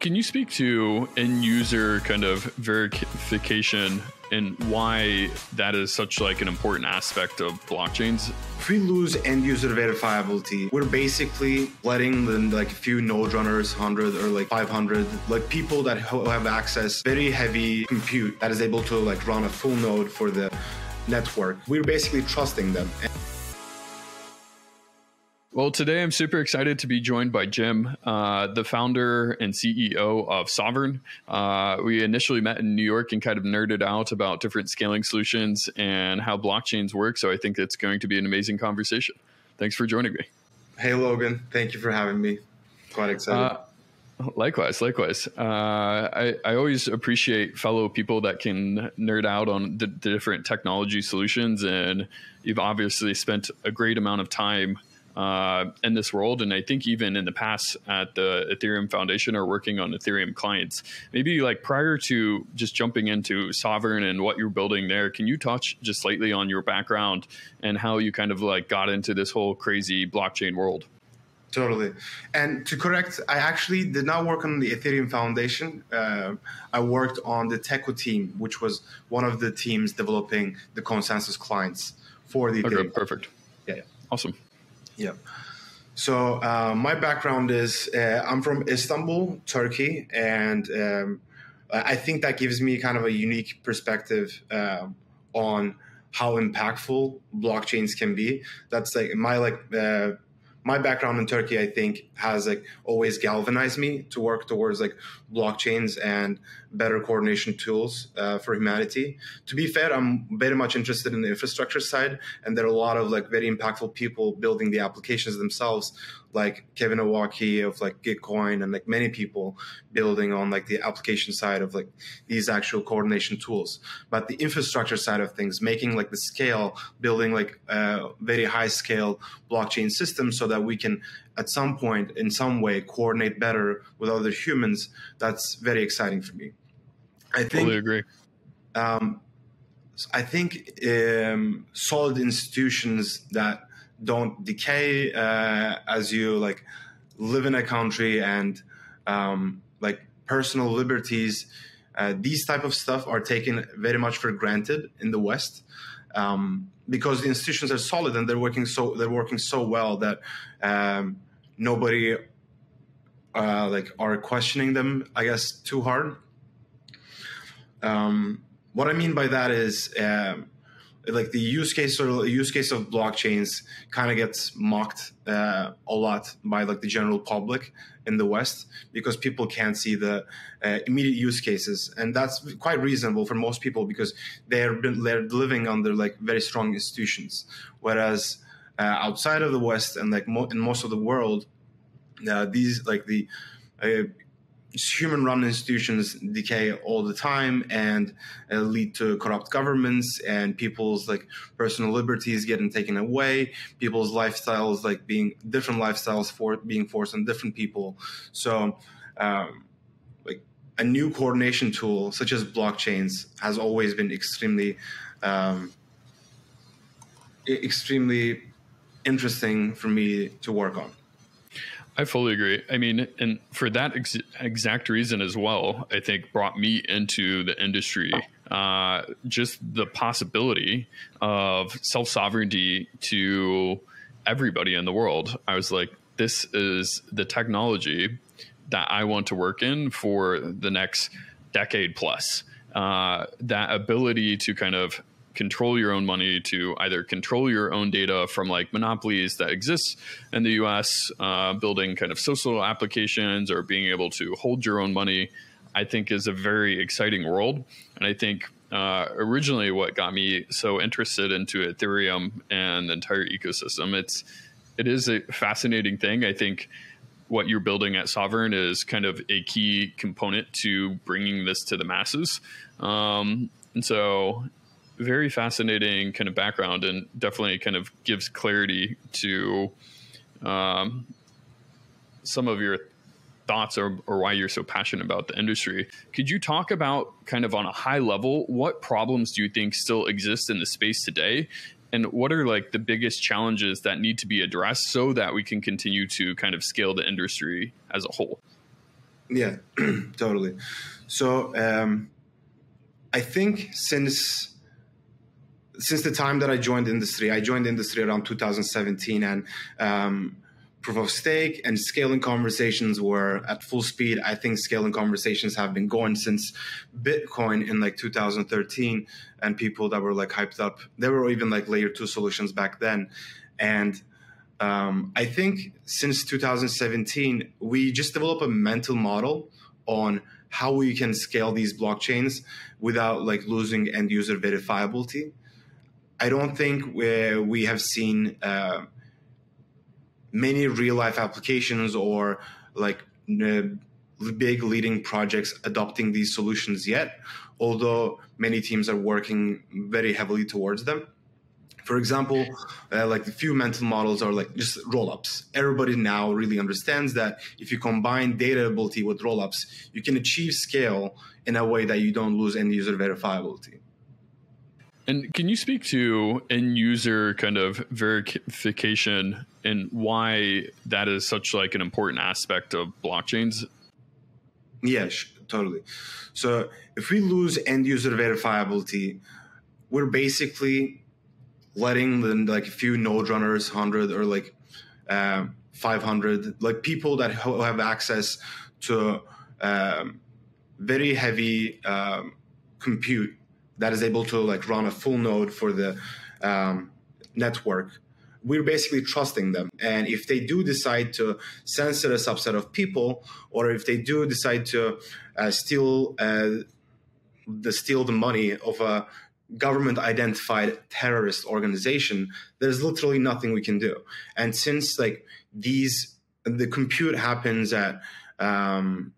Can you speak to end user kind of verification and why that is such like an important aspect of blockchains? If we lose end user verifiability, we're basically letting the like a few node runners, 100 or like 500, like people that have access very heavy compute that is able to like run a full node for the network. We're basically trusting them. Well, today I'm super excited to be joined by Cem, uh, the founder and CEO of Sovereign. Uh, we initially met in New York and kind of nerded out about different scaling solutions and how blockchains work. So I think it's going to be an amazing conversation. Thanks for joining me. Hey, Logan. Thank you for having me. Quite excited. Uh, likewise, likewise. Uh, I, I always appreciate fellow people that can nerd out on the, the different technology solutions. And you've obviously spent a great amount of time uh, in this world. And I think even in the past at the Ethereum Foundation are working on Ethereum clients, maybe like prior to just jumping into Sovereign and what you're building there, can you touch just slightly on your background and how you kind of like got into this whole crazy blockchain world? Totally. And to correct, I actually did not work on the Ethereum Foundation. Uh, I worked on the Teku team, which was one of the teams developing the consensus clients for the okay, Ethereum. Perfect. Yeah, yeah. Awesome. Yeah. So uh, my background is uh, I'm from Istanbul, Turkey, and um, I think that gives me kind of a unique perspective uh, on how impactful blockchains can be. That's like my like uh, my background in Turkey, I think, has like always galvanized me to work towards like blockchains and better coordination tools uh, for humanity. To be fair, I'm very much interested in the infrastructure side, and there are a lot of like very impactful people building the applications themselves like Kevin Owocki of like Gitcoin and like many people building on like the application side of like these actual coordination tools. But the infrastructure side of things, making like the scale, building like a very high scale blockchain system so that we can at some point in some way coordinate better with other humans, that's very exciting for me. I think totally agree. Um, I think um, solid institutions that don't decay uh, as you like live in a country and um, like personal liberties uh, these type of stuff are taken very much for granted in the west um, because the institutions are solid and they're working so they're working so well that um, nobody uh, like are questioning them i guess too hard um, what i mean by that is um, like the use case or use case of blockchains kind of gets mocked uh, a lot by like the general public in the West because people can't see the uh, immediate use cases, and that's quite reasonable for most people because they're they're living under like very strong institutions, whereas uh, outside of the West and like mo- in most of the world, uh, these like the uh, human run institutions decay all the time and uh, lead to corrupt governments and people's like personal liberties getting taken away people's lifestyles like being different lifestyles for being forced on different people. So um, like a new coordination tool such as blockchains has always been extremely um, extremely interesting for me to work on I fully agree. I mean, and for that ex- exact reason as well, I think brought me into the industry. Uh, just the possibility of self sovereignty to everybody in the world. I was like, this is the technology that I want to work in for the next decade plus. Uh, that ability to kind of control your own money to either control your own data from like monopolies that exist in the US, uh, building kind of social applications or being able to hold your own money, I think is a very exciting world. And I think uh, originally what got me so interested into Ethereum and the entire ecosystem, it's it is a fascinating thing. I think what you're building at Sovereign is kind of a key component to bringing this to the masses. Um, and so very fascinating kind of background and definitely kind of gives clarity to um, some of your thoughts or, or why you're so passionate about the industry. Could you talk about kind of on a high level, what problems do you think still exist in the space today? And what are like the biggest challenges that need to be addressed so that we can continue to kind of scale the industry as a whole? Yeah, totally. So um, I think since since the time that I joined industry, I joined industry around 2017, and um, proof of stake and scaling conversations were at full speed. I think scaling conversations have been going since Bitcoin in like 2013, and people that were like hyped up. There were even like layer two solutions back then, and um, I think since 2017, we just developed a mental model on how we can scale these blockchains without like losing end user verifiability. I don't think we, have seen uh, many real life applications or like big leading projects adopting these solutions yet, although many teams are working very heavily towards them. For example, uh, like the few mental models are like just rollups. Everybody now really understands that if you combine data ability with rollups, you can achieve scale in a way that you don't lose end user verifiability. And can you speak to end user kind of verification and why that is such like an important aspect of blockchains? Yes, totally. So if we lose end user verifiability, we're basically letting the, like a few node runners, hundred or like uh, five hundred, like people that have access to um, very heavy um, compute that is able to like run a full node for the um, network we're basically trusting them. And if they do decide to censor a subset of people, or if they do decide to uh, steal uh, the steal the money of a government identified terrorist organization, there's literally nothing we can do. And since like these, the compute happens at um,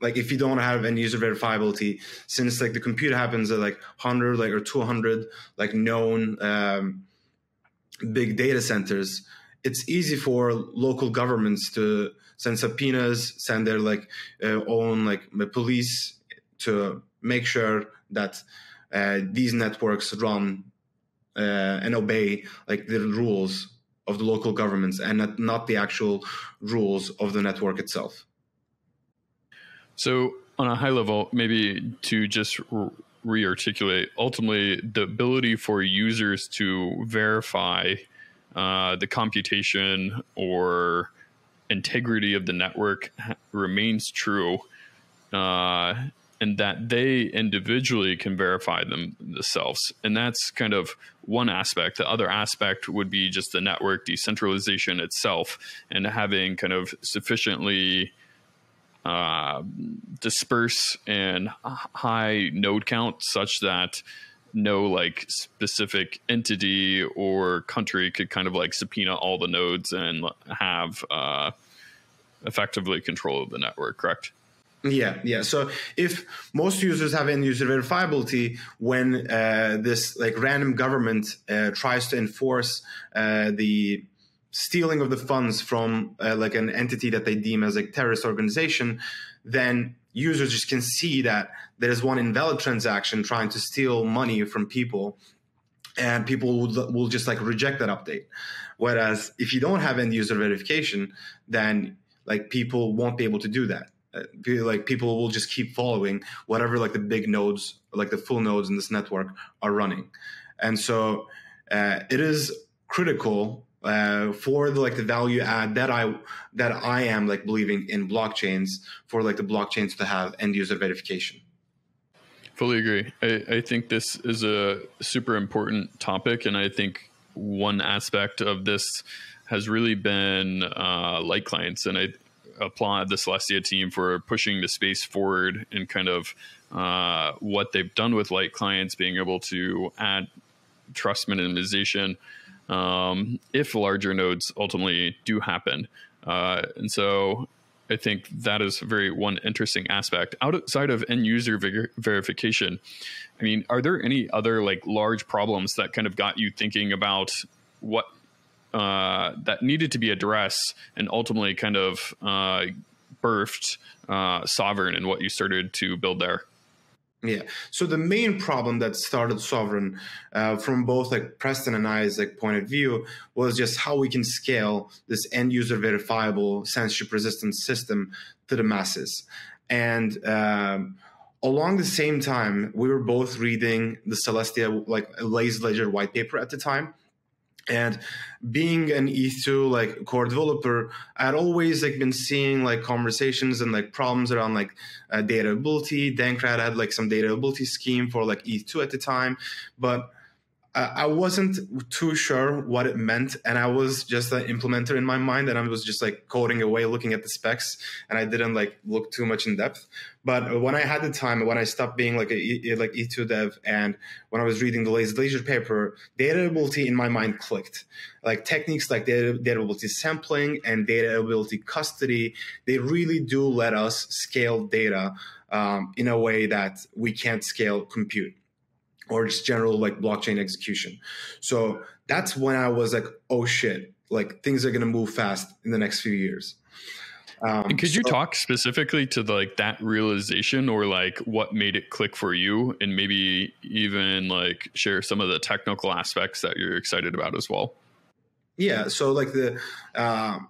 like if you don't have any user verifiability, since like the compute happens at like 100 like or 200 like known um, big data centers, it's easy for local governments to send subpoenas, send their like uh, own like police to make sure that uh, these networks run uh, and obey like the rules of the local governments and not the actual rules of the network itself. So, on a high level, maybe to just rearticulate ultimately the ability for users to verify uh, the computation or integrity of the network remains true uh, and that they individually can verify them themselves. And that's kind of one aspect. The other aspect would be just the network decentralization itself and having kind of sufficiently uh, disperse and high node count such that no like specific entity or country could kind of like subpoena all the nodes and have uh, effectively control of the network correct? Yeah yeah. So if most users have end user verifiability when uh, this like random government uh, tries to enforce uh, the stealing of the funds from uh, like an entity that they deem as a terrorist organization, then users just can see that there is one invalid transaction trying to steal money from people and people will, will just like reject that update. Whereas if you don't have end user verification then like people won't be able to do that. Uh, like people will just keep following whatever like the big nodes like the full nodes in this network are running. And so uh, it is critical uh, for the like the value add that I that I am like believing in blockchains for like the blockchains to have end user verification. Fully agree. I, I think this is a super important topic, and I think one aspect of this has really been uh, light clients, and I applaud the Celestia team for pushing the space forward and kind of uh, what they've done with light clients, being able to add trust minimization um, if larger nodes ultimately do happen. Uh, and so I think that is very one interesting aspect. Outside of end user ver- verification, I mean, are there any other like large problems that kind of got you thinking about what uh, that needed to be addressed and ultimately kind of uh, birthed uh, Sovereign and what you started to build there? Yeah. So the main problem that started Sovereign, uh, from both like Preston and I's like point of view, was just how we can scale this end user verifiable censorship resistant system to the masses. And um, along the same time, we were both reading the Celestia like Lazy Ledger white paper at the time and being an eth2 like core developer i'd always like been seeing like conversations and like problems around like uh, data Dankrad had like some data availability scheme for like eth2 at the time. But I wasn't too sure what it meant, and I was just an implementer in my mind, and I was just like coding away, looking at the specs, and I didn't like look too much in depth. But when I had the time, when I stopped being like a like eth2 dev, and when I was reading the Ledger paper, data availability in my mind clicked. Like techniques like data, data availability sampling and data availability custody, they really do let us scale data um, in a way that we can't scale compute or just general like blockchain execution. So that's when I was like, oh shit, like things are going to move fast in the next few years. Um, and could so, you talk specifically to the, like that realization or like what made it click for you and maybe even like share some of the technical aspects that you're excited about as well? Yeah. So like the, uh,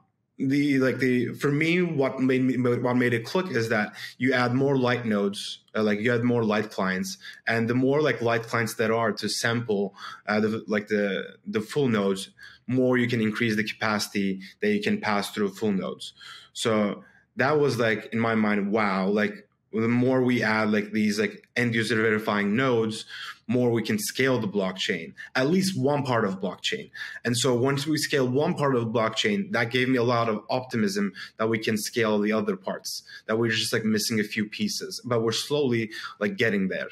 the like the for me what made me what made it click is that you add more light nodes uh, like you add more light clients and the more like light clients there are to sample uh, the like the the full nodes more you can increase the capacity that you can pass through full nodes. So that was like in my mind wow like the more we add like these like end user verifying nodes more we can scale the blockchain, at least one part of blockchain. And so once we scale one part of blockchain, that gave me a lot of optimism that we can scale the other parts, that we're just like missing a few pieces, but we're slowly like getting there.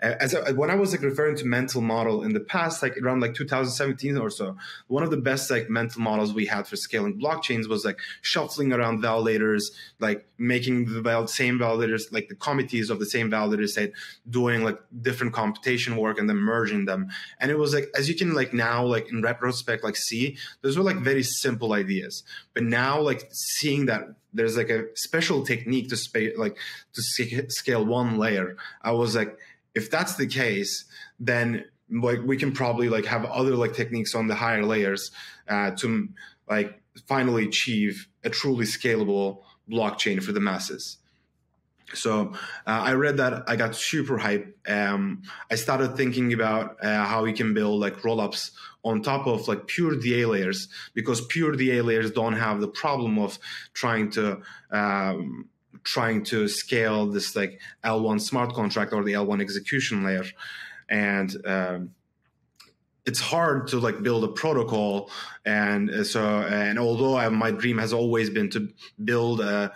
As I, when I was like referring to mental model in the past, like around like 2017 or so, one of the best like mental models we had for scaling blockchains was like shuffling around validators, like making the same validators, like the committees of the same validators, say doing like different computation work and then merging them. And it was like, as you can like now, like in retrospect, like see, those were like very simple ideas. But now, like seeing that there's like a special technique to spa- like to scale one layer, I was like, if that's the case, then like we can probably like have other like techniques on the higher layers uh, to like finally achieve a truly scalable blockchain for the masses. So uh, I read that. I got super hype. Um, I started thinking about uh, how we can build like rollups on top of like pure DA layers because pure DA layers don't have the problem of trying to um, trying to scale this like L1 smart contract or the L1 execution layer, and um, it's hard to like build a protocol. And uh, so, and although I, my dream has always been to build a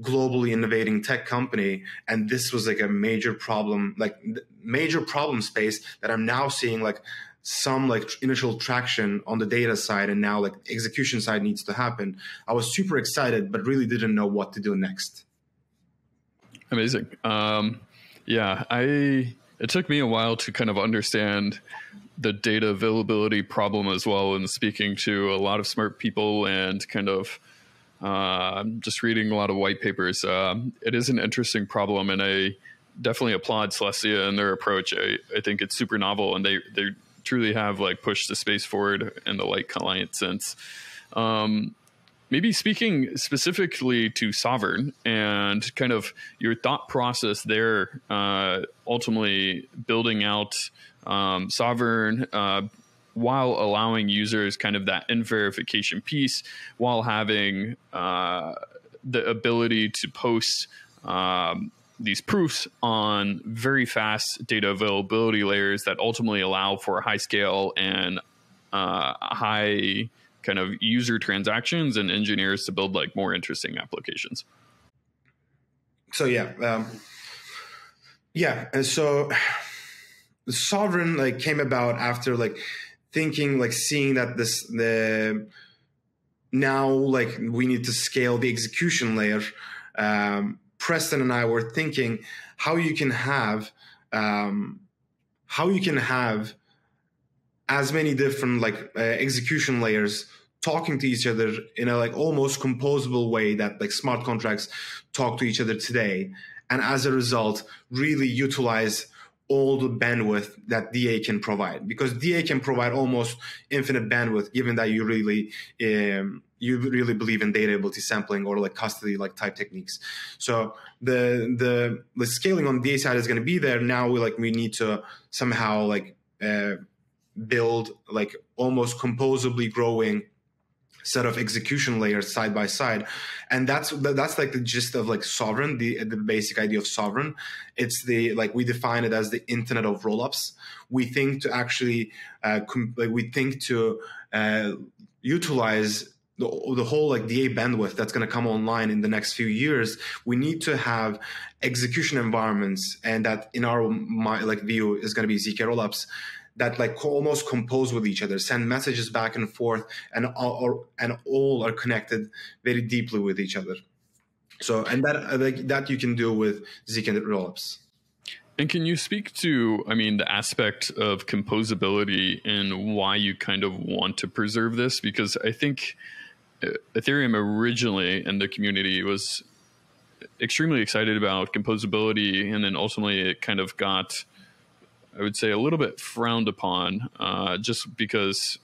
globally innovating tech company and this was like a major problem like major problem space that i'm now seeing like some like initial traction on the data side and now like execution side needs to happen. I was super excited but really didn't know what to do next. Amazing. Um yeah i it took me a while to kind of understand the data availability problem as well and speaking to a lot of smart people and kind of I'm just reading a lot of white papers. Uh, it is an interesting problem, and I definitely applaud Celestia and their approach. I, I think it's super novel, and they they truly have like pushed the space forward in the light client sense. Um, maybe speaking specifically to Sovereign and kind of your thought process there, uh, ultimately building out um, Sovereign, uh, while allowing users kind of that in verification piece while having uh, the ability to post um, these proofs on very fast data availability layers that ultimately allow for high scale and uh, high kind of user transactions and engineers to build like more interesting applications. So yeah, um, yeah, and so the sovereign like came about after like thinking like seeing that this the now like we need to scale the execution layer um, preston and i were thinking how you can have um, how you can have as many different like uh, execution layers talking to each other in a like almost composable way that like smart contracts talk to each other today and as a result, really utilize all the bandwidth that DA can provide because DA can provide almost infinite bandwidth given that you really um, you really believe in data availability sampling or like custody like type techniques. So the the the scaling on the DA side is going to be there. Now we like we need to somehow like uh, build like almost composably growing set of execution layers side by side. And that's that's like the gist of like sovereign the the basic idea of sovereign. It's the like we define it as the internet of rollups. We think to actually uh, com- like we think to uh, utilize the, the whole like DA bandwidth that's going to come online in the next few years, we need to have execution environments, and that in our my, like view is going to be zk rollups that like almost compose with each other, send messages back and forth, and all, and all are connected very deeply with each other. So, and that like, that you can do with zk rollups. And can you speak to, I mean, the aspect of composability and why you kind of want to preserve this? Because I think uh, Ethereum originally and the community was extremely excited about composability, and then ultimately it kind of got I would say, a little bit frowned upon, uh, just because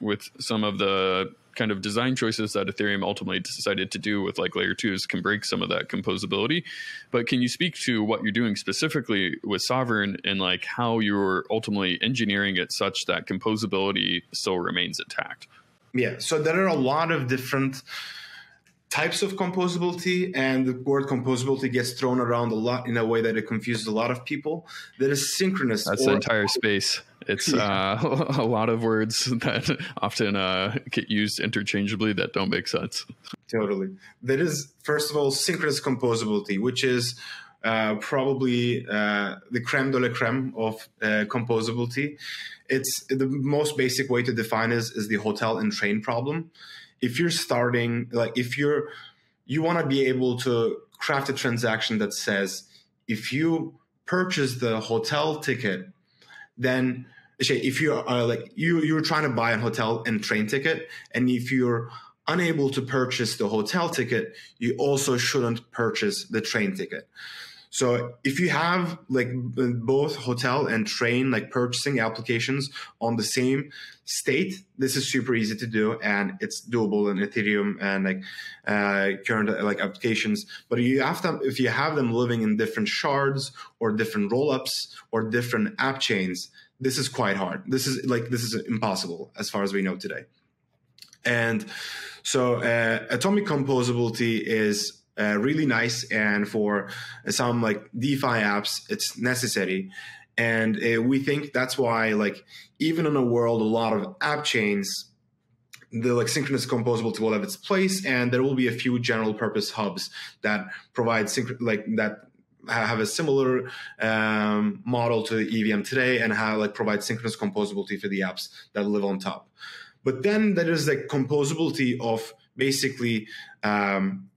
with some of the kind of design choices that Ethereum ultimately decided to do with like layer twos can break some of that composability. But can you speak to what you're doing specifically with Sovereign and like how you're ultimately engineering it such that composability still remains intact? Yeah, so there are a lot of different types of composability and the word composability gets thrown around a lot in a way that it confuses a lot of people there is synchronous that's the entire space. It's yeah. uh, a lot of words that often uh, get used interchangeably that don't make sense. Totally. There is first of all synchronous composability which is uh, probably uh, the creme de la creme of uh, composability. It's the most basic way to define is, is the hotel and train problem if you're starting like if you're you want to be able to craft a transaction that says if you purchase the hotel ticket then if you're uh, like you you're trying to buy a hotel and train ticket and if you're unable to purchase the hotel ticket you also shouldn't purchase the train ticket so if you have like both hotel and train like purchasing applications on the same state, this is super easy to do and it's doable in Ethereum and like uh, current like applications. But you have to if you have them living in different shards or different rollups or different app chains, this is quite hard. This is like this is impossible as far as we know today. And so uh, atomic composability is uh, really nice. And for some like DeFi apps, it's necessary. And uh, we think that's why, like, even in a world, a lot of app chains, the like synchronous composability will have its place, and there will be a few general purpose hubs that provide synch- like that have a similar um, model to EVM today, and have like provide synchronous composability for the apps that live on top. But then there is the composability of basically um,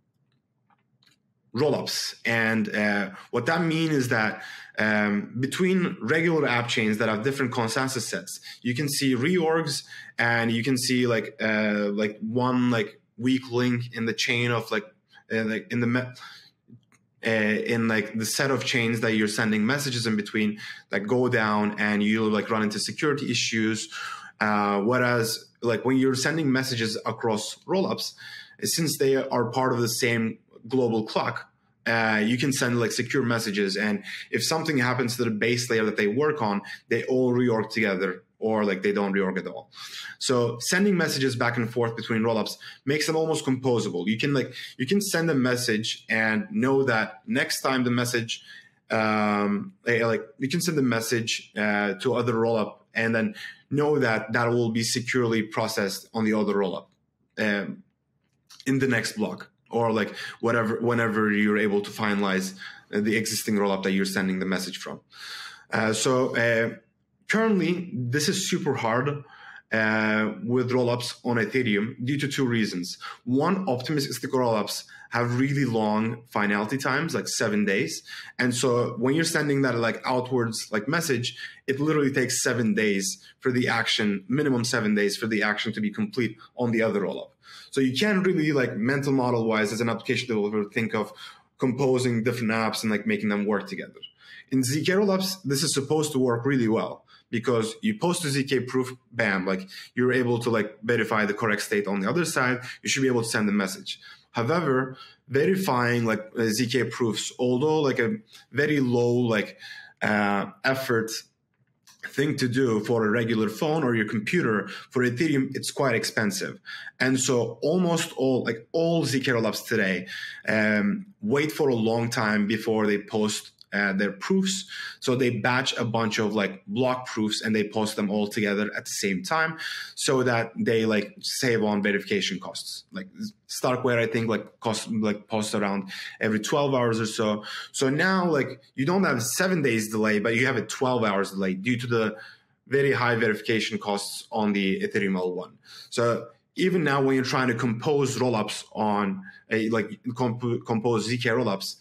rollups. And uh, what that means is that um, between regular app chains that have different consensus sets, you can see reorgs and you can see like uh, like one like weak link in the chain of like uh, like in the me- uh, in like the set of chains that you're sending messages in between that go down and you like run into security issues. Uh, whereas like when you're sending messages across rollups, since they are part of the same global clock, uh, you can send like secure messages. And if something happens to the base layer that they work on, they all reorg together or like they don't reorg at all. So sending messages back and forth between rollups makes them almost composable. You can like you can send a message and know that next time the message um, like you can send a message uh, to other rollup and then know that that will be securely processed on the other rollup um, in the next block or like whatever whenever you're able to finalize the existing rollup that you're sending the message from. Uh, so uh, currently, this is super hard uh, with rollups on Ethereum due to two reasons. One, optimistic rollups have really long finality times, like seven days. And so when you're sending that like outwards like message, it literally takes seven days for the action, minimum seven days for the action to be complete on the other rollup. So you can't really like mental model wise as an application developer think of composing different apps and like making them work together. In ZK rollups, this is supposed to work really well because you post a ZK proof, bam, like you're able to like verify the correct state on the other side. You should be able to send a message. However, verifying like uh, ZK proofs, although like a very low like uh, effort thing to do for a regular phone or your computer for ethereum it's quite expensive. And so almost all like all zk rollups today um, wait for a long time before they post uh, their proofs. So they batch a bunch of like block proofs and they post them all together at the same time so that they like save on verification costs. Like Starkware, I think like cost like post around every 12 hours or so. So now like you don't have seven days delay, but you have a 12 hours delay due to the very high verification costs on the Ethereum L1. So even now when you're trying to compose rollups on a like comp- compose ZK rollups,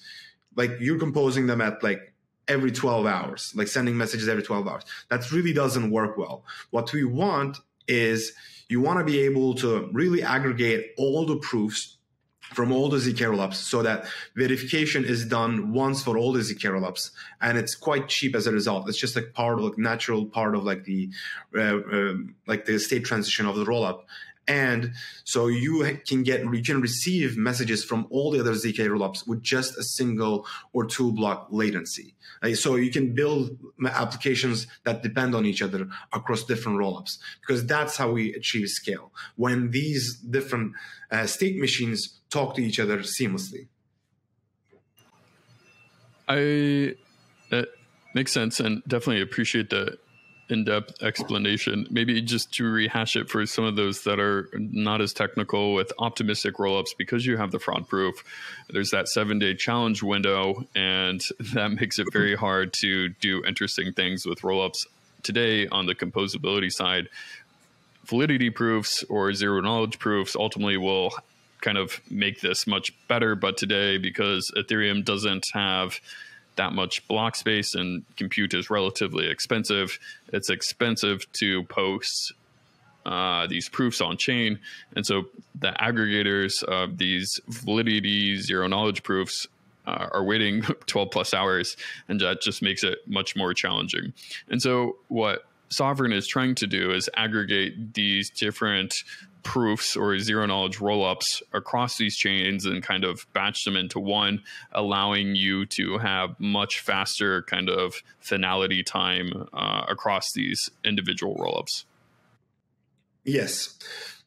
like you're composing them at like every 12 hours, like sending messages every 12 hours. That really doesn't work well. What we want is you want to be able to really aggregate all the proofs from all the ZK rollups so that verification is done once for all the ZK rollups and it's quite cheap as a result. It's just like part of like natural part of like the uh, uh, like the state transition of the rollup and so you can get you can receive messages from all the other zk rollups with just a single or two block latency. So you can build applications that depend on each other across different rollups because that's how we achieve scale when these different uh, state machines talk to each other seamlessly. I that makes sense and definitely appreciate the in-depth explanation. Maybe just to rehash it for some of those that are not as technical with optimistic rollups, because you have the fraud proof. There's that seven-day challenge window, and that makes it very hard to do interesting things with rollups. Today, on the composability side, validity proofs or zero knowledge proofs ultimately will kind of make this much better. But today, because Ethereum doesn't have that much block space and compute is relatively expensive. It's expensive to post uh, these proofs on chain. And so the aggregators of these validity zero knowledge proofs uh, are waiting 12 plus hours, and that just makes it much more challenging. And so what Sovereign is trying to do is aggregate these different proofs or zero knowledge rollups across these chains and kind of batch them into one, allowing you to have much faster kind of finality time uh, across these individual rollups. Yes.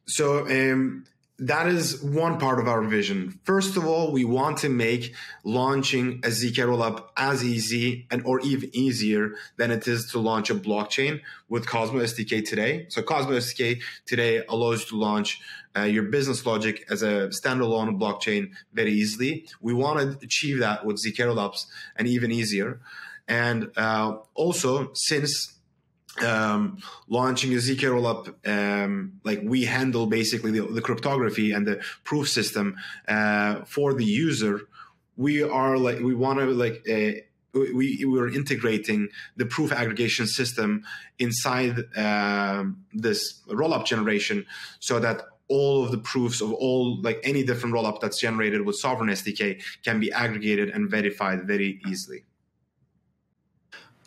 So um, that is one part of our vision. First of all, we want to make launching a ZK rollup as easy and or even easier than it is to launch a blockchain with Cosmos SDK today. So Cosmos SDK today allows you to launch uh, your business logic as a standalone blockchain very easily. We want to achieve that with ZK rollups and even easier. And uh, also, since um, launching a zk rollup um, like we handle basically the, the, cryptography and the proof system uh, for the user. We are like we want to like uh, we we're integrating the proof aggregation system inside uh, this rollup generation so that all of the proofs of all like any different rollup that's generated with Sovereign sdk can be aggregated and verified very easily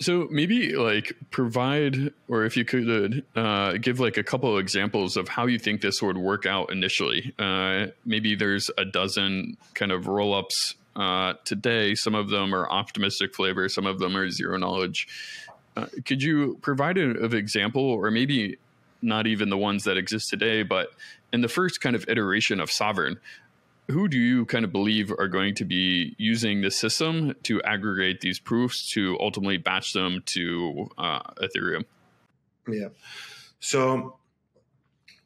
so maybe like provide, or if you could uh, give like a couple of examples of how you think this would work out initially. Uh, maybe there's a dozen kind of roll ups uh, today. Some of them are optimistic flavor, some of them are zero knowledge. Uh, could you provide an example, or maybe not even the ones that exist today, but in the first kind of iteration of Sovereign, who do you kind of believe are going to be using the system to aggregate these proofs to ultimately batch them to uh, Ethereum? Yeah. So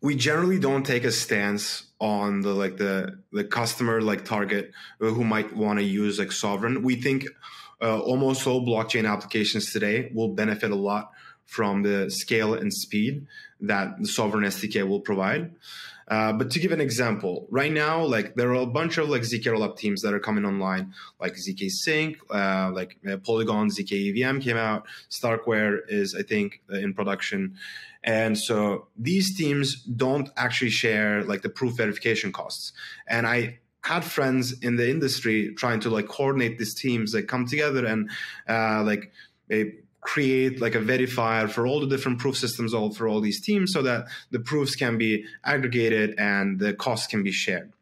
we generally don't take a stance on the like the the customer like target who might want to use like sovereign. We think uh, almost all blockchain applications today will benefit a lot from the scale and speed that the sovereign SDK will provide. Uh, but to give an example, right now, like there are a bunch of like zk rollup teams that are coming online, like zk sync, uh, like uh, Polygon, zk EVM came out, Starkware is I think uh, in production, and so these teams don't actually share like the proof verification costs, and I had friends in the industry trying to like coordinate these teams, like come together and uh, like create like a verifier for all the different proof systems all for all these teams so that the proofs can be aggregated and the costs can be shared.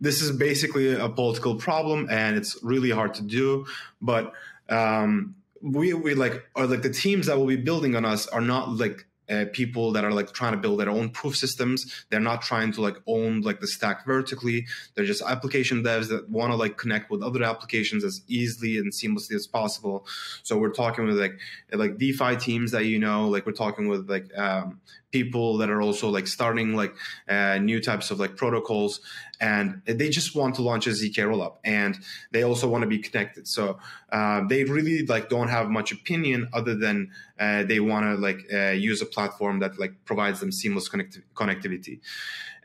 This is basically a political problem and it's really hard to do but um, we we like are like the teams that will be building on us are not like uh, people that are like trying to build their own proof systems. They're not trying to like own like the stack vertically. They're just application devs that want to like connect with other applications as easily and seamlessly as possible. So we're talking with like like DeFi teams that you know, like we're talking with like um, people that are also like starting like uh, new types of like protocols and they just want to launch a zk rollup and they also want to be connected. So uh, they really like don't have much opinion other than uh, they want to like uh, use a platform that like provides them seamless connect- connectivity.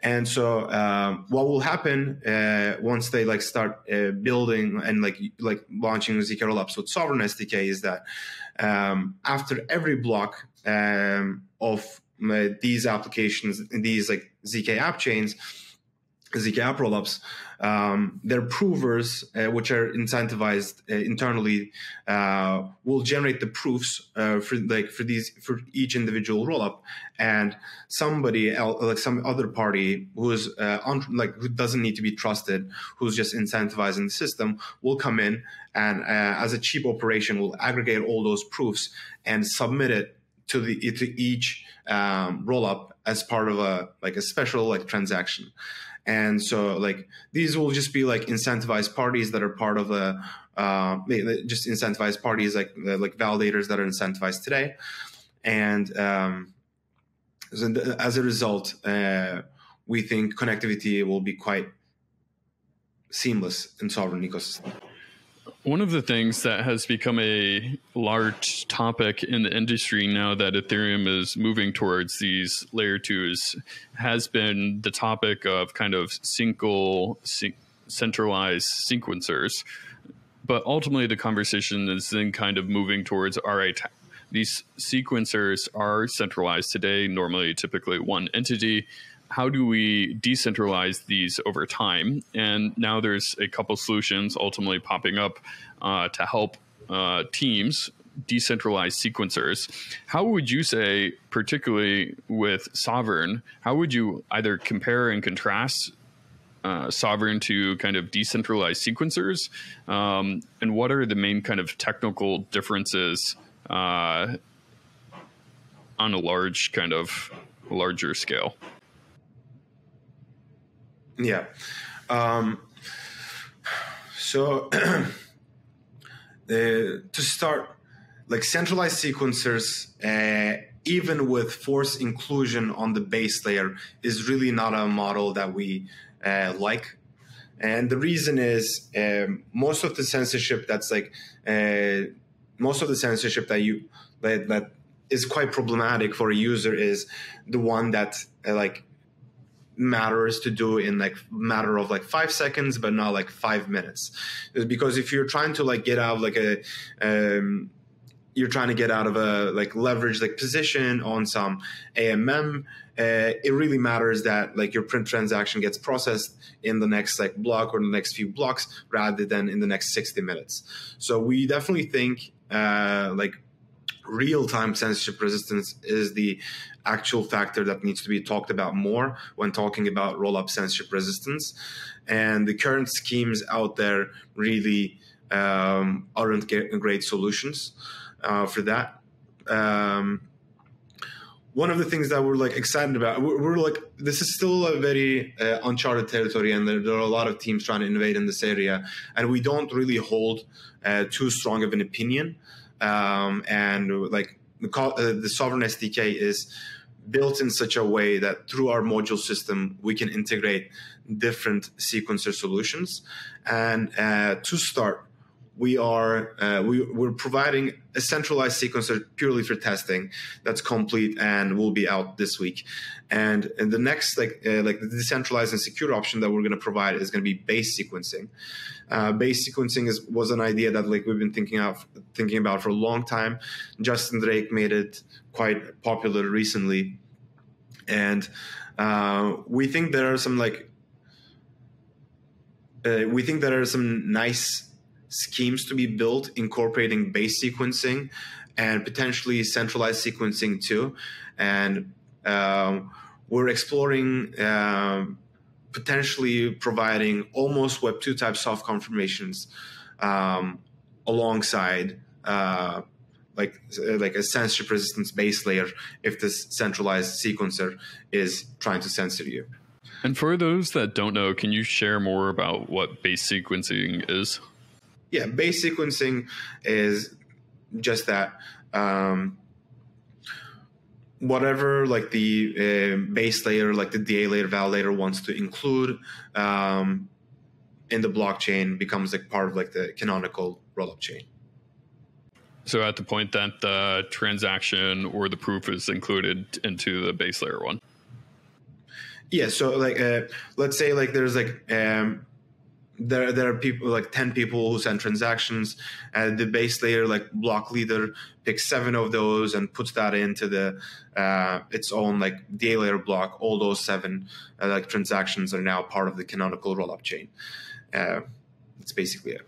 And so um, what will happen uh, once they like start uh, building and like like launching zk rollups with sovereign sdk is that um, after every block um, of uh, these applications, these like ZK app chains, ZK rollups, um, their provers, uh, which are incentivized uh, internally, uh, will generate the proofs uh, for like for these for each individual rollup, and somebody else, like some other party who's uh, un- like who doesn't need to be trusted, who's just incentivizing the system, will come in and as a cheap operation will aggregate all those proofs and submit it to the to each um, roll up as part of a like a special like transaction and so like these will just be like incentivized parties that are part of the uh, just incentivized parties like like validators that are incentivized today. And um, as a result uh, we think connectivity will be quite seamless in sovereign ecosystem one of the things that has become a large topic in the industry now that Ethereum is moving towards these layer twos has been the topic of kind of single centralized sequencers. But ultimately, the conversation is then kind of moving towards all right, these sequencers are centralized today, normally, typically one entity how do we decentralize these over time? And now there's a couple solutions ultimately popping up uh, to help uh, teams decentralize sequencers. How would you say, particularly with Sovereign, how would you either compare and contrast uh, Sovereign to kind of decentralized sequencers? Um, and what are the main kind of technical differences uh, on a large kind of larger scale? Yeah. Um, so uh, to start, like centralized sequencers, uh, even with force inclusion on the base layer, is really not a model that we uh, like. And the reason is um, most of the censorship that's like uh, most of the censorship that you that, that is quite problematic for a user is the one that uh, like matters to do in like matter of like five seconds but not like five minutes because if you're trying to like get out of like a um, you're trying to get out of a like leverage like position on some AMM, uh, it really matters that like your print transaction gets processed in the next like block or the next few blocks rather than in the next 60 minutes. So we definitely think uh, like real time censorship resistance is the actual factor that needs to be talked about more when talking about roll up censorship resistance. And the current schemes out there really um, aren't great solutions uh, for that. Um, one of the things that we're like excited about, we're, we're like, this is still a very uh, uncharted territory, and there, there, are a lot of teams trying to innovate in this area, and we don't really hold uh, too strong of an opinion. Um, and like the, uh, the sovereign SDK is built in such a way that through our module system we can integrate different sequencer solutions. And uh, to start, we are uh, we, we're providing a centralized sequencer purely for testing that's complete and will be out this week. And, and the next like uh, like the decentralized and secure option that we're going to provide is going to be base sequencing. Uh, base sequencing is was an idea that like we've been thinking of thinking about for a long time. Justin drake made it quite popular recently. And uh, we think there are some like uh, we think there are some nice schemes to be built incorporating base sequencing and potentially centralized sequencing too. And um, we're exploring um, potentially providing almost Web 2 type soft confirmations um, alongside. Uh, like like a censorship resistance base layer if this centralized sequencer is trying to censor you. And for those that don't know, can you share more about what base sequencing is? Yeah, base sequencing is just that. Um, whatever like the uh, base layer, like the DA layer, validator wants to include um, in the blockchain becomes like part of like the canonical rollup chain. So at the point that the transaction or the proof is included into the base layer one. Yeah. So like, uh, let's say like there's like um, there there are people like ten people who send transactions, and the base layer like block leader picks seven of those and puts that into the uh, its own like DA layer block. All those seven uh, like transactions are now part of the canonical rollup chain. Uh, that's basically it.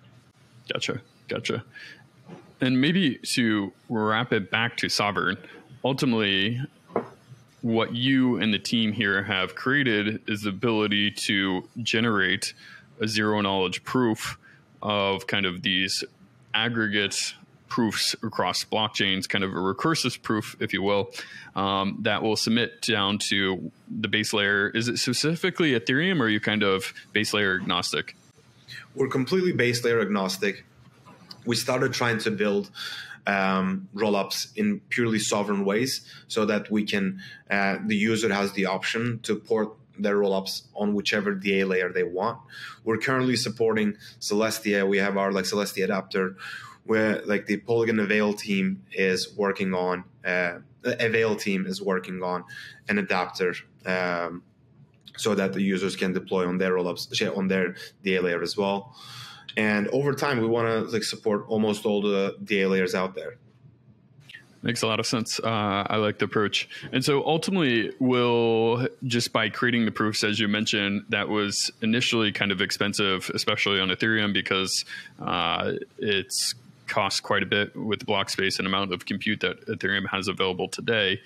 Gotcha. Gotcha. And maybe to wrap it back to Sovereign, ultimately, what you and the team here have created is the ability to generate a zero knowledge proof of kind of these aggregate proofs across blockchains, kind of a recursive proof, if you will, um, that will submit down to the base layer. Is it specifically Ethereum or are you kind of base layer agnostic? We're completely base layer agnostic we started trying to build um, rollups in purely sovereign ways so that we can uh, the user has the option to port their rollups on whichever DA layer they want. We're currently supporting Celestia. We have our like Celestia adapter where like the Polygon Avail team is working on uh, Avail team is working on an adapter um, so that the users can deploy on their rollups on their DA layer as well and over time we want to like support almost all the DA layers out there. Makes a lot of sense. Uh, I like the approach. And so ultimately, will just by creating the proofs, as you mentioned, that was initially kind of expensive, especially on Ethereum, because uh, it's cost quite a bit with the block space and amount of compute that Ethereum has available today.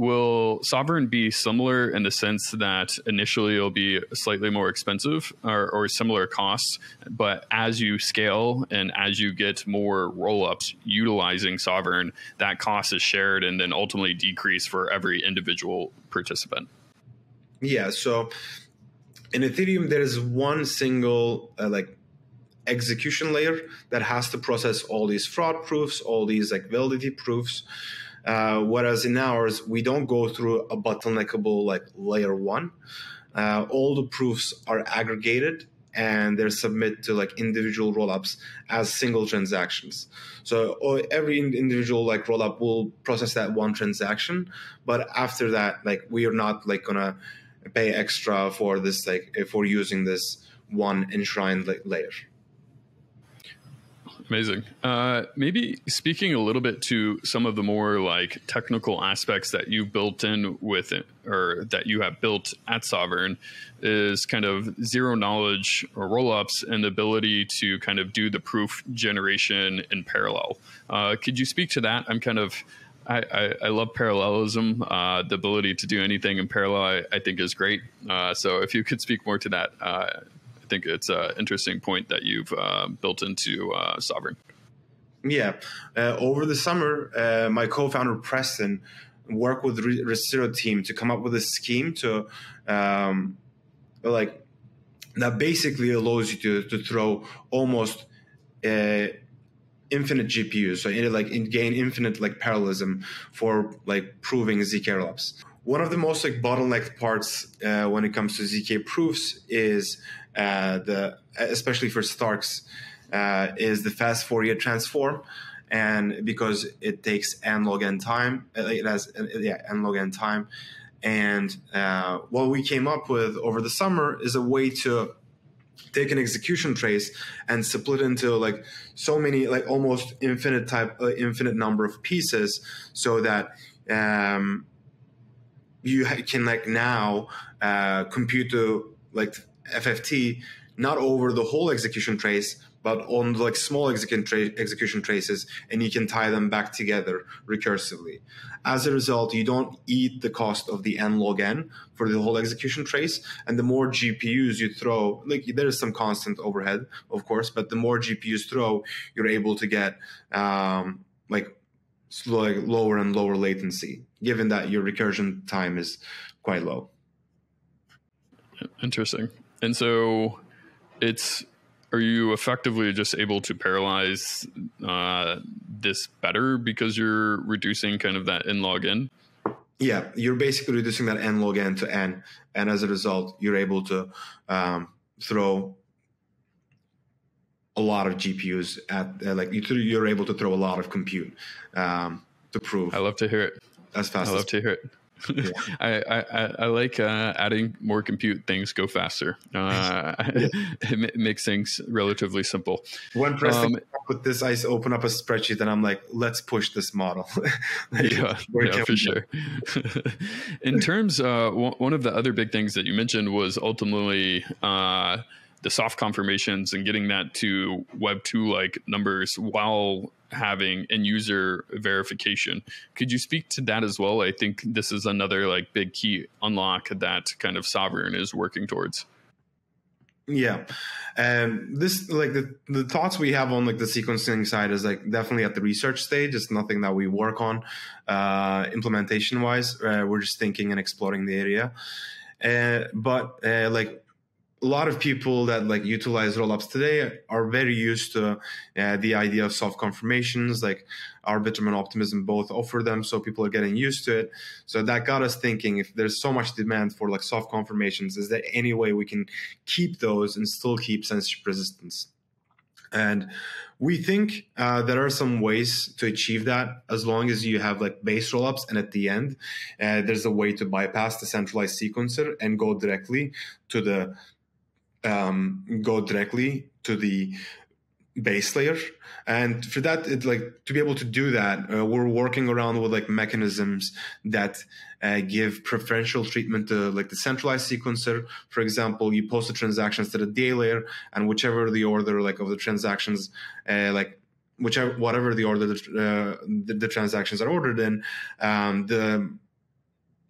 Will Sovereign be similar in the sense that initially it'll be slightly more expensive or, or similar costs, but as you scale and as you get more rollups utilizing Sovereign, that cost is shared and then ultimately decrease for every individual participant? Yeah. So in Ethereum, there is one single uh, like execution layer that has to process all these fraud proofs, all these like validity proofs. Uh, whereas in ours, we don't go through a bottleneckable like layer one. Uh, all the proofs are aggregated and they're submitted to like individual rollups as single transactions. So every individual like rollup will process that one transaction, but after that, like we are not like gonna pay extra for this like we're using this one enshrined layer. Amazing. Uh, maybe speaking a little bit to some of the more like technical aspects that you've built in with it, or that you have built at Sovereign, is kind of zero knowledge or rollups and the ability to kind of do the proof generation in parallel. Uh, could you speak to that? I'm kind of I, I, I, love parallelism. Uh, the ability to do anything in parallel, I, I think, is great. Uh, so, if you could speak more to that, uh, think it's an interesting point that you've uh, built into uh, Sovereign. Yeah, uh, over the summer, uh, my co-founder Preston worked with the RISC Zero team to come up with a scheme to, um, like, that basically allows you to to throw almost uh, infinite GPUs, so like in, gain infinite like parallelism for like proving zk rollups. One of the most like bottleneck parts uh, when it comes to zk proofs is the especially for Starks uh, is the fast Fourier transform, and because it takes n log n time, uh, it has yeah n log n time, and uh, what we came up with over the summer is a way to take an execution trace and split into like so many like almost infinite type uh, infinite number of pieces so that um, you can like now uh, compute the like FFT not over the whole execution trace, but on like small execution, tra- execution traces, and you can tie them back together recursively. As a result, you don't eat the cost of the n log n for the whole execution trace, and the more GPUs you throw, like there is some constant overhead, of course, but the more GPUs throw, you're able to get um, like like lower and lower latency, given that your recursion time is quite low. Interesting. And so it's are you effectively just able to parallelize uh, this better because you're reducing kind of that n log n? Yeah, you're basically reducing that n log n to n, and as a result, you're able to um, throw a lot of GPUs at uh, like you're able to throw a lot of compute um, to prove. I love to hear it. As fast. I love as to hear it. Yeah. I, I, I like uh, adding more compute. Things go faster. Uh, it makes things relatively simple. When pressing um, with this, I open up a spreadsheet and I'm like, let's push this model. yeah, yeah for sure. In terms, uh, one of the other big things that you mentioned was ultimately uh, the soft confirmations and getting that to Web two like numbers while having end user verification. Could you speak to that as well? I think this is another like big key unlock that kind of sovereign is working towards. Yeah, and this like the the thoughts we have on like the sequencing side is like definitely at the research stage. It's nothing that we work on uh, implementation wise. Uh, we're just thinking and exploring the area. Uh, but uh, like a lot of people that like utilize rollups today are very used to uh, the idea of soft confirmations like arbitrum and optimism both offer them so people are getting used to it. So that got us thinking if there's so much demand for like soft confirmations is there any way we can keep those and still keep censorship resistance? And we think uh, there are some ways to achieve that as long as you have like base rollups and at the end uh, there's a way to bypass the centralized sequencer and go directly to the um, go directly to the base layer. And for that it like to be able to do that uh, we're working around with like mechanisms that uh, give preferential treatment to like the centralized sequencer. For example you post the transactions to the DA layer and whichever the order like of the transactions uh, like whichever whatever the order that, uh, the, the, transactions are ordered in um, the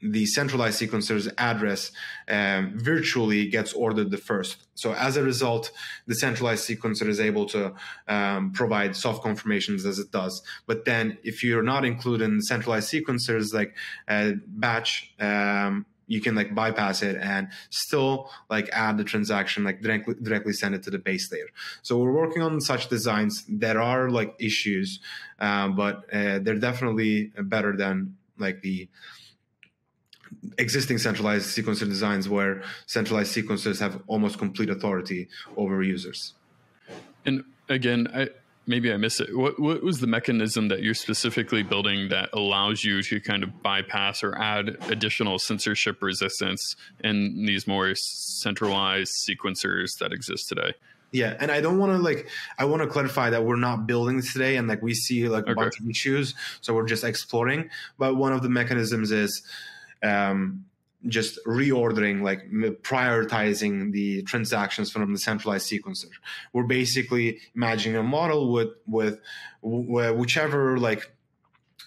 the centralized sequencer's address um, virtually gets ordered the first. So as a result, the centralized sequencer is able to um, provide soft confirmations as it does. But then if you're not including centralized sequencers like uh, batch, um, you can like bypass it and still like add the transaction, like directly, directly send it to the base layer. So we're working on such designs. There are like issues, uh, but uh, they're definitely better than like the existing centralized sequencer designs where centralized sequencers have almost complete authority over users. And again, I, maybe I missed it. What, what was the mechanism that you're specifically building that allows you to kind of bypass or add additional censorship resistance in these more centralized sequencers that exist today? Yeah, and I don't want to like I want to clarify that we're not building this today, and like we see like a okay. bunch of issues, so we're just exploring. But one of the mechanisms is um, just reordering, like prioritizing the transactions from the centralized sequencer. We're basically imagining a model with with whichever like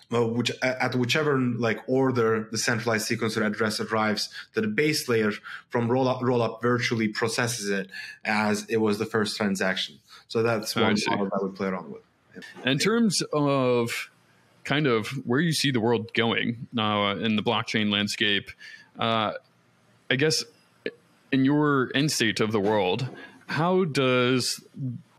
well, which at whichever like order the centralized sequencer address arrives to the base layer from roll up, roll up virtually processes it as it was the first transaction. So that's one model that we play around with. In terms of kind of where you see the world going now uh, in the blockchain landscape. Uh, I guess in your end state of the world, how does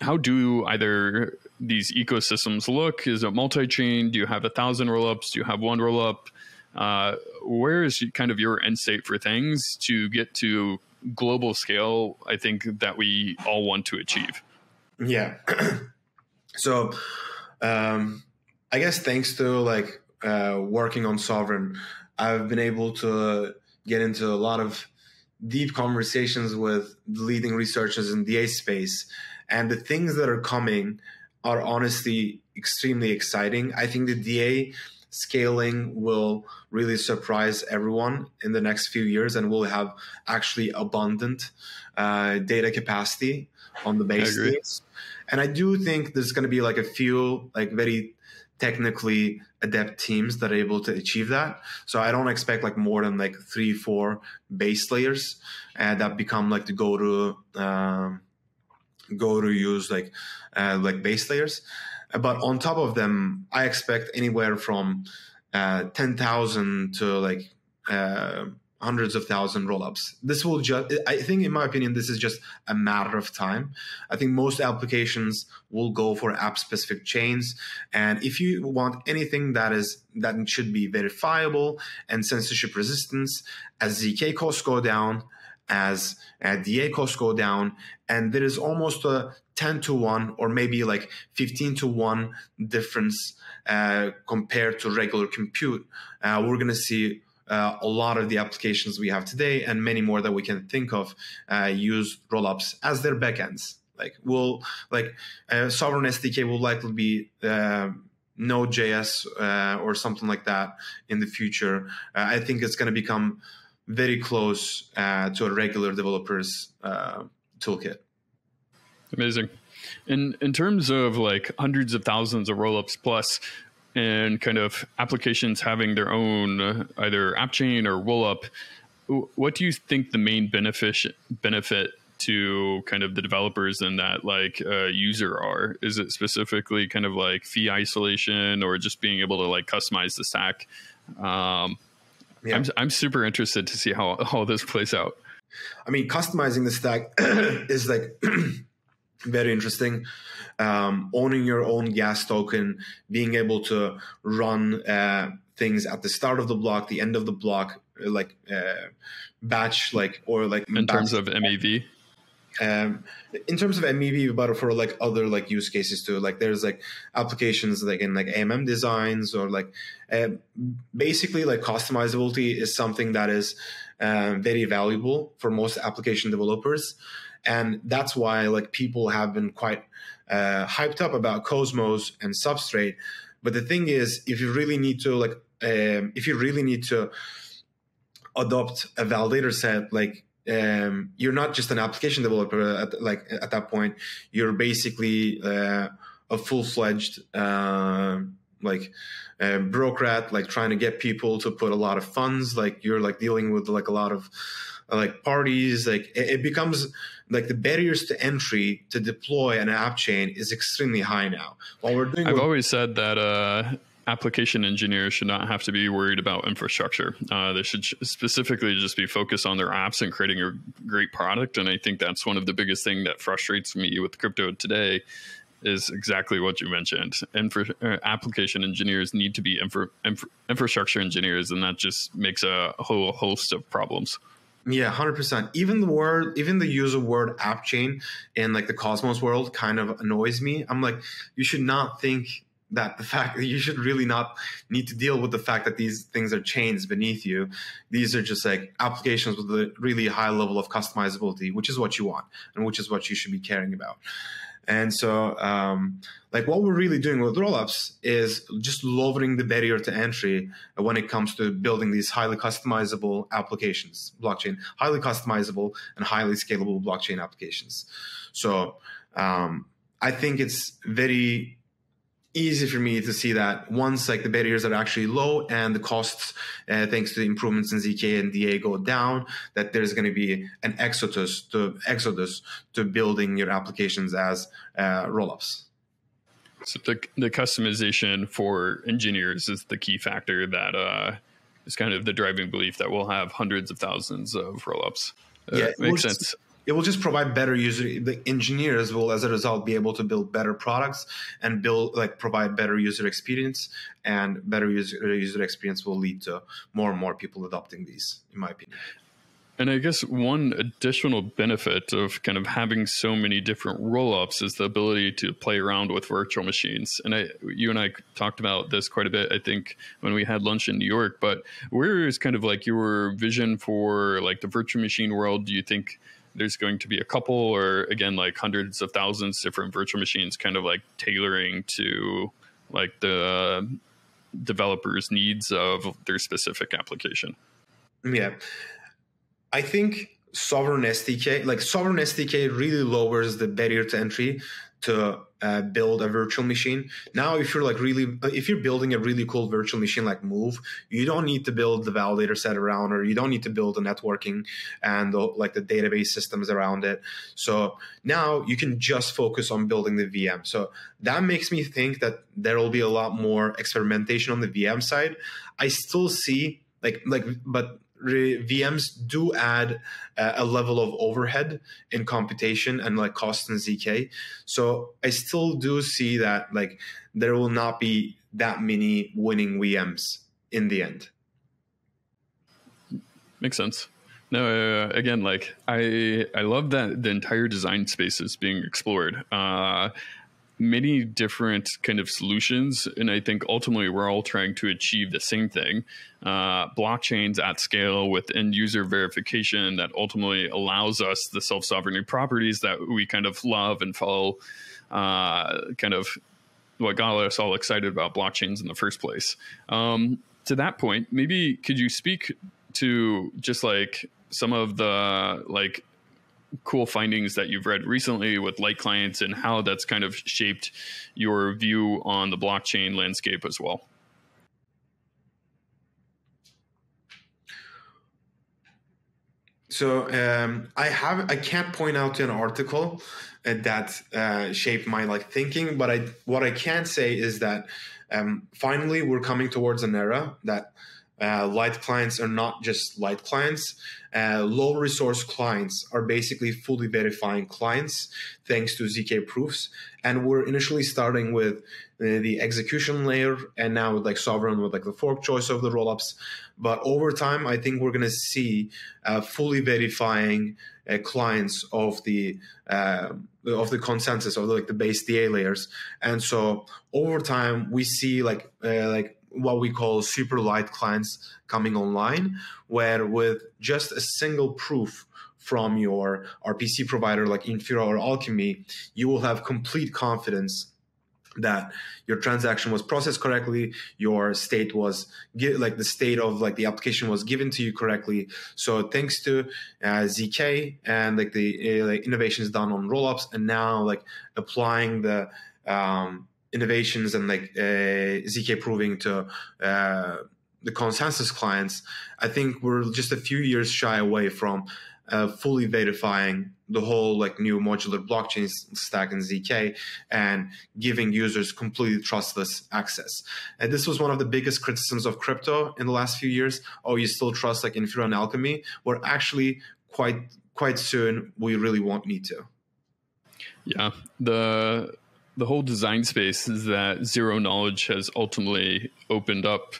how do either these ecosystems look? Is it multi-chain? Do you have a thousand rollups? Do you have one rollup? Uh, where is kind of your end state for things to get to global scale? I think that we all want to achieve. Yeah. so um, I guess thanks to like uh, working on Sovereign, I've been able to get into a lot of deep conversations with leading researchers in the DA space, and the things that are coming are honestly extremely exciting. I think the DA scaling will really surprise everyone in the next few years, and we'll have actually abundant uh, data capacity on the base. And I do think there's going to be like a few like very technically adept teams that are able to achieve that. So I don't expect like more than like three, four base layers uh, that become like the go to um, go to use like uh, like base layers. But on top of them, I expect anywhere from uh, ten thousand to like uh, hundreds of thousand rollups. This will just, I think, in my opinion, this is just a matter of time. I think most applications will go for app specific chains. And if you want anything that is, that should be verifiable and censorship resistance, as ZK costs go down, as uh, DA costs go down, and there is almost a 10 to 1 or maybe like 15 to 1 difference uh, compared to regular compute, uh, we're going to see uh, a lot of the applications we have today and many more that we can think of uh, use rollups as their backends. Like will like uh, sovereign SDK will likely be uh, Node.js uh, or something like that in the future. Uh, I think it's going to become very close to a regular developer's toolkit. Amazing. In in terms of like hundreds of thousands of rollups plus, and kind of applications having their own either app chain or rollup, what do you think the main benefit benefit to kind of the developers and that like uh, user are? Is it specifically kind of like fee isolation or just being able to like customize the stack? Um, yeah. I'm I'm super interested to see how all this plays out. I mean, customizing the stack is like very interesting. Um, owning your own gas token, being able to run uh, things at the start of the block, the end of the block, like uh, batch, like or like in terms of MEV. Um, in terms of MEV, but for like other like use cases too, like there's like applications like in like AMM designs or like uh, basically like customizability is something that is uh, very valuable for most application developers, and that's why like people have been quite uh, hyped up about Cosmos and Substrate. But the thing is, if you really need to like, um, if you really need to adopt a validator set, like um, you're not just an application developer at, like at that point. You're basically uh, a full fledged uh, like uh, bureaucrat, like trying to get people to put a lot of funds. Like you're like dealing with like a lot of like parties. Like it, becomes like the barriers to entry to deploy an app chain is extremely high now. While we're doing, I've always said that uh, application engineers should not have to be worried about infrastructure. Uh, they should specifically just be focused on their apps and creating a great product. And I think that's one of the biggest thing that frustrates me with crypto today is exactly what you mentioned. Infra- uh, application engineers need to be infra- infra- infrastructure engineers, and that just makes a whole host of problems. Yeah, hundred percent. Even the word, even the use of word app chain in like the Cosmos world kind of annoys me. I'm like, you should not think that the fact that you should really not need to deal with the fact that these things are chains beneath you. These are just like applications with a really high level of customizability, which is what you want and which is what you should be caring about. And so, um, like what we're really doing with rollups is just lowering the barrier to entry when it comes to building these highly customizable applications, blockchain, highly customizable and highly scalable blockchain applications. So, um, I think it's very easy for me to see that once like the barriers are actually low and the costs uh, thanks to the improvements in zk and da go down that there's going to be an exodus to exodus to building your applications as uh, rollups. So the, the customization for engineers is the key factor that uh, is kind of the driving belief that we'll have hundreds of thousands of rollups. Uh, yeah, makes sense it will just provide better user the engineers will as a result be able to build better products and build like provide better user experience and better user user experience will lead to more and more people adopting these in my opinion and I guess one additional benefit of kind of having so many different rollups is the ability to play around with virtual machines. And I, you and I talked about this quite a bit, I think, when we had lunch in New York. But where is kind of like your vision for like the virtual machine world? Do you think there's going to be a couple or again like hundreds of thousands different virtual machines kind of like tailoring to like the uh, developers' needs of their specific application. Yeah. I think sovereign SDK, like sovereign SDK really lowers the barrier to entry to uh, build a virtual machine. Now, if you're like really, if you're building a really cool virtual machine like Move, you don't need to build the validator set around, or you don't need to build the networking and the, like the database systems around it. So now you can just focus on building the VM. So that makes me think that there will be a lot more experimentation on the VM side. I still see like like, but VMs do add uh, a level of overhead in computation and like cost in ZK. So I still do see that like there will not be that many winning VMs in the end. Makes sense. No, uh, again, like I, I love that the entire design space is being explored. Uh, many different kind of solutions and i think ultimately we're all trying to achieve the same thing. Uh, blockchains at scale with end user verification that ultimately allows us the self sovereignty properties that we kind of love and follow uh, kind of what got us all excited about blockchains in the first place. Um, to that point maybe could you speak to just like some of the like cool findings that you've read recently with light clients and how that's kind of shaped your view on the blockchain landscape as well. So um, I have I can't point out to an article uh, that uh, shaped my like thinking, but I what I can say is that um, finally we're coming towards an era that uh, light clients are not just light clients. Uh, low resource clients are basically fully verifying clients thanks to ZK proofs. And we're initially starting with uh, the execution layer and now with like sovereign with like the fork choice of the rollups. But over time, I think we're going to see uh, fully verifying uh, clients of the uh, of the consensus of the, like the base DA layers. And so over time, we see like like what we call super light clients coming online, where with just a single proof from your RPC provider like Infura or Alchemy, you will have complete confidence that your transaction was processed correctly your state was like the state of like the application was given to you correctly. So thanks to uh, zk and like the uh, like innovations done on rollups and now like applying the um, innovations and like uh, zk proving to uh, the consensus clients i think we're just a few years shy away from uh, fully verifying the whole like new modular blockchain stack in zk and giving users completely trustless access. And this was one of the biggest criticisms of crypto in the last few years. Oh you still trust like infura and alchemy? We're actually quite quite soon we really won't need to. Yeah. The the whole design space is that zero knowledge has ultimately opened up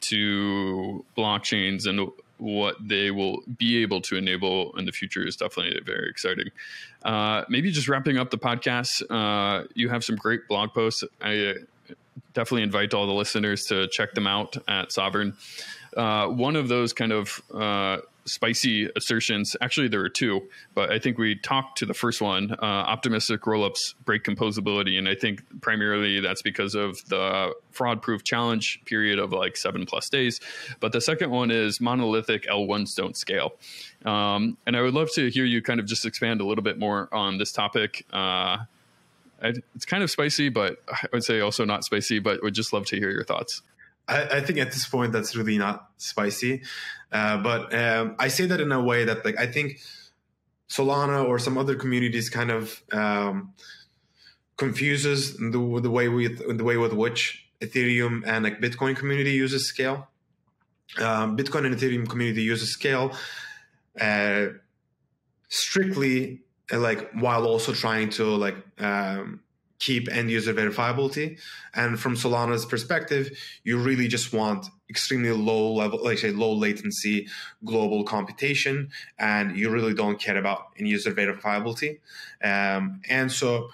to blockchains and what they will be able to enable in the future is definitely very exciting. Uh, maybe just wrapping up the podcast, uh, you have some great blog posts. I definitely invite all the listeners to check them out at Sovereign. Uh, one of those kind of uh, spicy assertions. Actually, there are two, but I think we talked to the first one. Uh, optimistic rollups break composability, and I think primarily that's because of the fraud-proof challenge period of like seven plus days. But the second one is monolithic L1s don't scale, um, and I would love to hear you kind of just expand a little bit more on this topic. Uh, it's kind of spicy, but I would say also not spicy. But would just love to hear your thoughts. I, I, think at this point that's really not spicy, uh, but um, I say that in a way that like I think Solana or some other communities kind of um, confuses the, the way we the way with which Ethereum and like Bitcoin community uses scale. Um, Bitcoin and Ethereum community uses scale uh, strictly uh, like while also trying to like um, keep end user verifiability. And from Solana's perspective, you really just want extremely low level, like say low latency global computation, and you really don't care about end user verifiability. Um, and so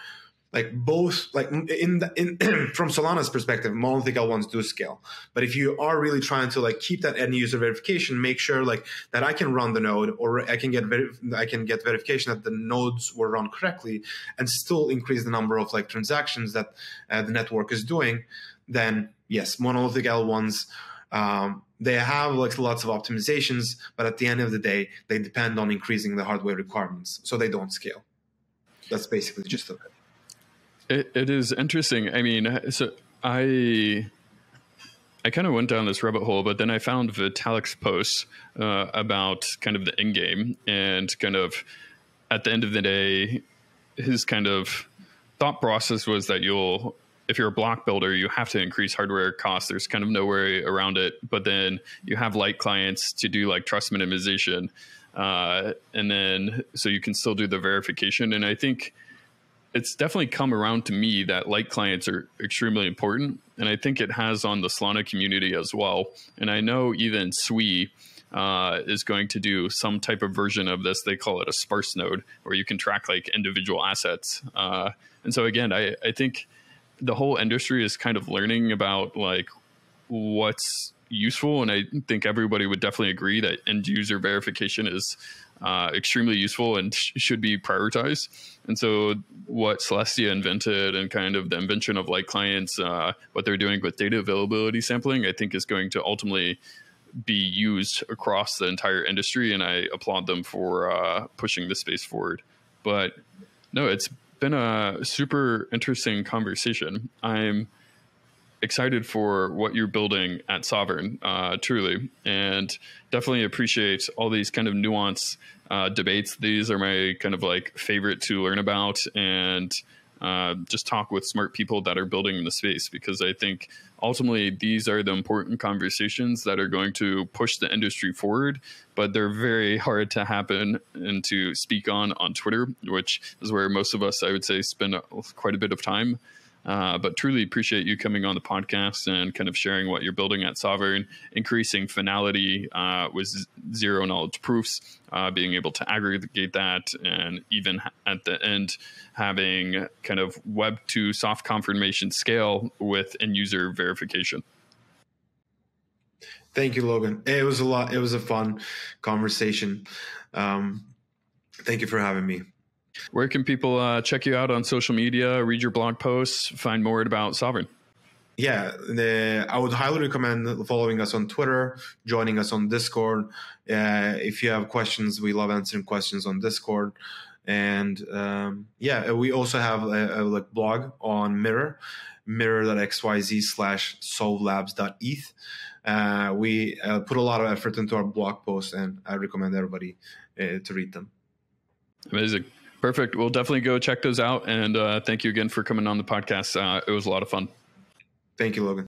like both like in the, in from Solana's perspective, monolithic L1s do scale. But if you are really trying to like keep that end user verification, make sure like that I can run the node or I can get I can get verification that the nodes were run correctly and still increase the number of like transactions that uh, the network is doing, then yes, monolithic L1s. Um, they have like lots of optimizations, but at the end of the day, they depend on increasing the hardware requirements, so they don't scale. That's basically just of it. It. It is interesting. I mean, so I I kind of went down this rabbit hole, but then I found Vitalik's posts uh, about kind of the end game and kind of at the end of the day, his kind of thought process was that you'll if you're a block builder, you have to increase hardware costs. There's kind of no way around it. But then you have light clients to do like trust minimization. Uh, and then so you can still do the verification. And I think it's definitely come around to me that light clients are extremely important. And I think it has on the Solana community as well. And I know even Sui uh, is going to do some type of version of this. They call it a sparse node where you can track like individual assets. Uh, and so again, I, I think the whole industry is kind of learning about like what's useful and i think everybody would definitely agree that end user verification is uh, extremely useful and sh- should be prioritized and so what celestia invented and kind of the invention of light clients uh, what they're doing with data availability sampling i think is going to ultimately be used across the entire industry and i applaud them for uh, pushing this space forward but no it's been a super interesting conversation. I'm excited for what you're building at Sovereign, uh, truly, and definitely appreciate all these kind of nuance uh, debates. These are my kind of like favorite to learn about and uh, just talk with smart people that are building in the space because I think ultimately these are the important conversations that are going to push the industry forward but they're very hard to happen and to speak on on twitter which is where most of us i would say spend quite a bit of time uh, but truly appreciate you coming on the podcast and kind of sharing what you're building at Sovereign, increasing finality uh, with zero knowledge proofs, uh, being able to aggregate that, and even at the end, having kind of web to soft confirmation scale with end user verification. Thank you, Logan. It was a lot. It was a fun conversation. Um, thank you for having me. Where can people uh, check you out on social media, read your blog posts, find more about Sovereign? Yeah, the, I would highly recommend following us on Twitter, joining us on Discord. Uh, if you have questions, we love answering questions on Discord. And um, yeah, we also have a, a like blog on Mirror, mirror.xyz slash sovlabs.eth. Uh, we uh, put a lot of effort into our blog posts, and I recommend everybody uh, to read them. Amazing. Perfect. We'll definitely go check those out. And uh, thank you again for coming on the podcast. Uh, it was a lot of fun. Thank you, Logan.